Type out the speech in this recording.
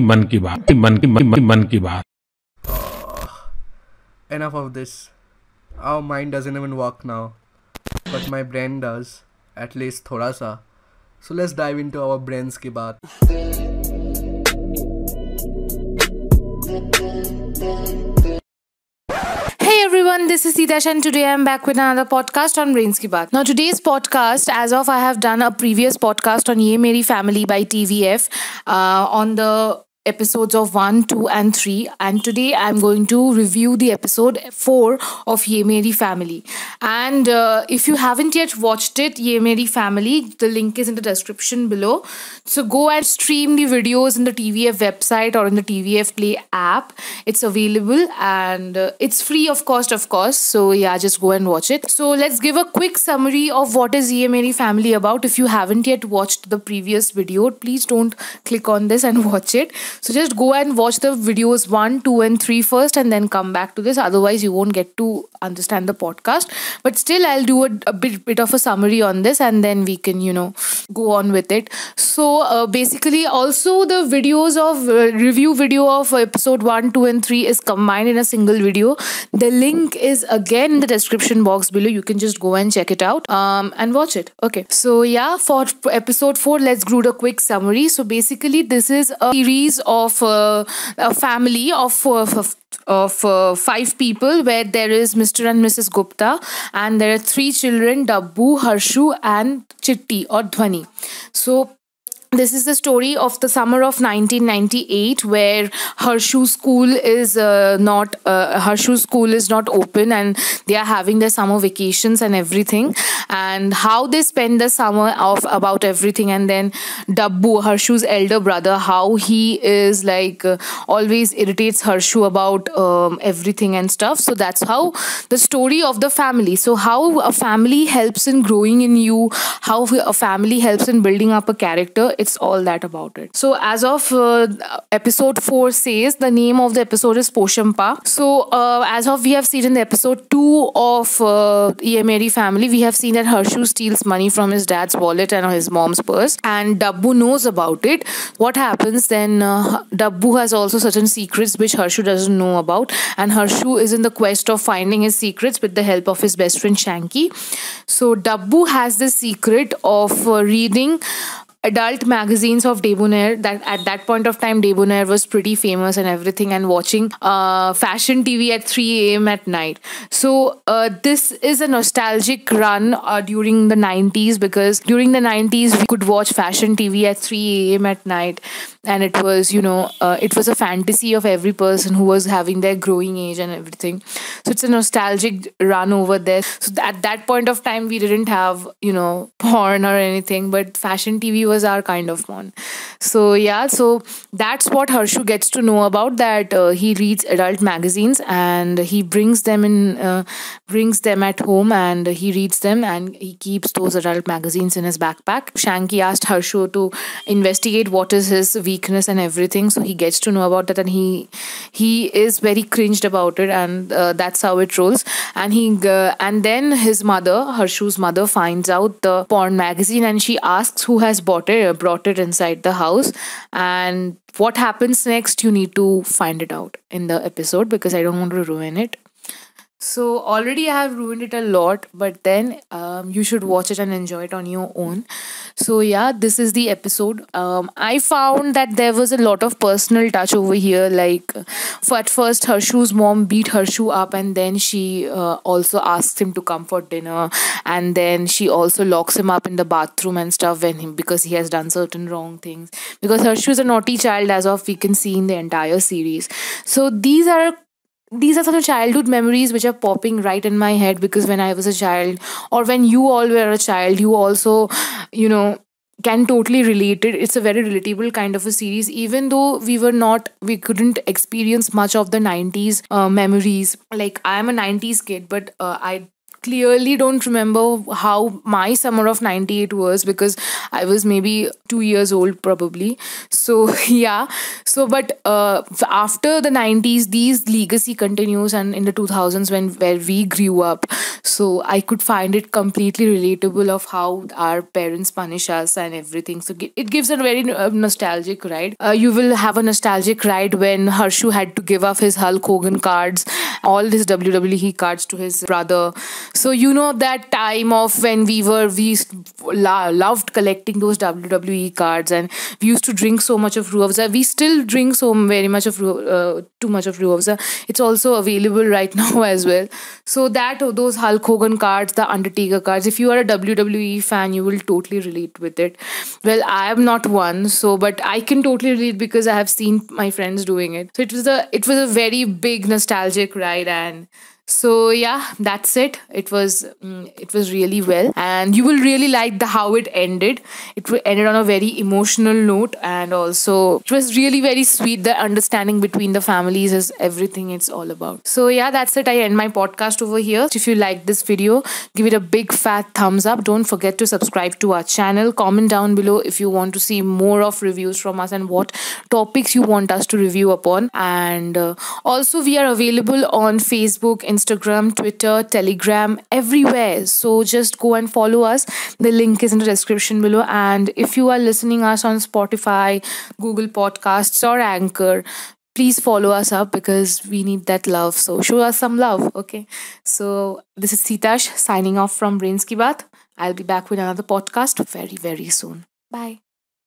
मन की बात मन की मन, मन की बात Enough of this. Our mind doesn't even work now. But my brain does. At least thoda sa. So let's dive into our brains ki baat. Everyone, this is Sitash and today I'm back with another podcast on Brains Ki Baat. Now today's podcast, as of I have done a previous podcast on Ye Meri Family by TVF uh, on the episodes of 1, 2 and 3 and today I'm going to review the episode 4 of Ye Meri Family. And uh, if you haven't yet watched it, Ye Meri Family, the link is in the description below. So go and stream the videos in the TVF website or in the TVF Play app. It's available and uh, it's free of cost, of course. So yeah, just go and watch it. So let's give a quick summary of what is Ye Meri Family about. If you haven't yet watched the previous video, please don't click on this and watch it. So just go and watch the videos 1, 2 and 3 first and then come back to this. Otherwise, you won't get to understand the podcast. But still, I'll do a, a bit, bit of a summary on this and then we can, you know, go on with it. So uh, basically, also the videos of uh, review video of episode 1, 2 and 3 is combined in a single video. The link is again in the description box below. You can just go and check it out um, and watch it. Okay. So yeah, for episode 4, let's do a quick summary. So basically, this is a series of uh, a family of of, of uh, five people where there is Mr. and Mrs. Gupta and there are three children Dabbu, Harshu and Chitti or Dhwani. So this is the story of the summer of 1998 where Harshu school is uh, not uh, Harshu school is not open and they are having their summer vacations and everything. And how they spend the summer of about everything and then Dabbu Harshu's elder brother how he is like uh, always irritates Harshu about um, everything and stuff. So that's how the story of the family. So how a family helps in growing in you how a family helps in building up a character it's all that about it. So as of uh, episode 4 says the name of the episode is poshampa. So uh, as of we have seen in the episode 2 of uh, Ye family we have seen that harshu steals money from his dad's wallet and his mom's purse and dabbu knows about it. What happens then uh, dabbu has also certain secrets which harshu doesn't know about and harshu is in the quest of finding his secrets with the help of his best friend shanky. So dabbu has the secret of uh, reading adult magazines of Debonair that at that point of time Debonair was pretty famous and everything and watching uh, fashion TV at 3 a.m. at night. So uh, this is a nostalgic run uh, during the 90s because during the 90s we could watch fashion TV at 3 a.m. at night and it was you know uh, it was a fantasy of every person who was having their growing age and everything so it's a nostalgic run over there so at that point of time we didn't have you know porn or anything but fashion tv was our kind of porn so yeah so that's what harshu gets to know about that uh, he reads adult magazines and he brings them in uh, brings them at home and he reads them and he keeps those adult magazines in his backpack. Shanky asked harshu to investigate what is his weakness and everything so he gets to know about that and he he is very cringed about it and uh, that's how it rolls. And he uh, and then his mother harshu's mother finds out the porn magazine and she asks who has bought it brought it inside the house and what happens next you need to find it out in the episode because i don't want to ruin it so already I have ruined it a lot, but then um, you should watch it and enjoy it on your own. So yeah, this is the episode. Um, I found that there was a lot of personal touch over here. Like for at first, Harshu's mom beat Harshu up, and then she uh, also asks him to come for dinner, and then she also locks him up in the bathroom and stuff when him because he has done certain wrong things. Because Harshu is a naughty child, as of we can see in the entire series. So these are these are some childhood memories which are popping right in my head because when I was a child, or when you all were a child, you also, you know, can totally relate it. It's a very relatable kind of a series, even though we were not, we couldn't experience much of the 90s uh, memories. Like, I am a 90s kid, but uh, I clearly don't remember how my summer of 98 was because I was maybe two years old probably. So, yeah. So, but uh, after the 90s, these legacy continues and in the 2000s when where we grew up. So, I could find it completely relatable of how our parents punish us and everything. So, it gives a very uh, nostalgic ride. Uh, you will have a nostalgic ride when Harshu had to give up his Hulk Hogan cards, all his WWE cards to his brother. So you know that time of when we were we loved collecting those WWE cards, and we used to drink so much of Ruh We still drink so very much of uh, too much of Ruh It's also available right now as well. So that those Hulk Hogan cards, the Undertaker cards. If you are a WWE fan, you will totally relate with it. Well, I am not one, so but I can totally relate because I have seen my friends doing it. So it was a it was a very big nostalgic ride and so yeah that's it. It was mm, it was really well. And you will really like the how it ended. It ended on a very emotional note and also it was really very sweet. The understanding between the families is everything it's all about. So yeah that's it. I end my podcast over here. If you like this video give it a big fat thumbs up. Don't forget to subscribe to our channel. Comment down below if you want to see more of reviews from us and what topics you want us to review upon. And uh, also we are available on facebook Instagram, Twitter, Telegram, everywhere. So just go and follow us. The link is in the description below. And if you are listening us on Spotify, Google Podcasts, or Anchor, please follow us up because we need that love. So show us some love. Okay. So this is Sitash signing off from Brains Ki Baat. I'll be back with another podcast very, very soon. Bye.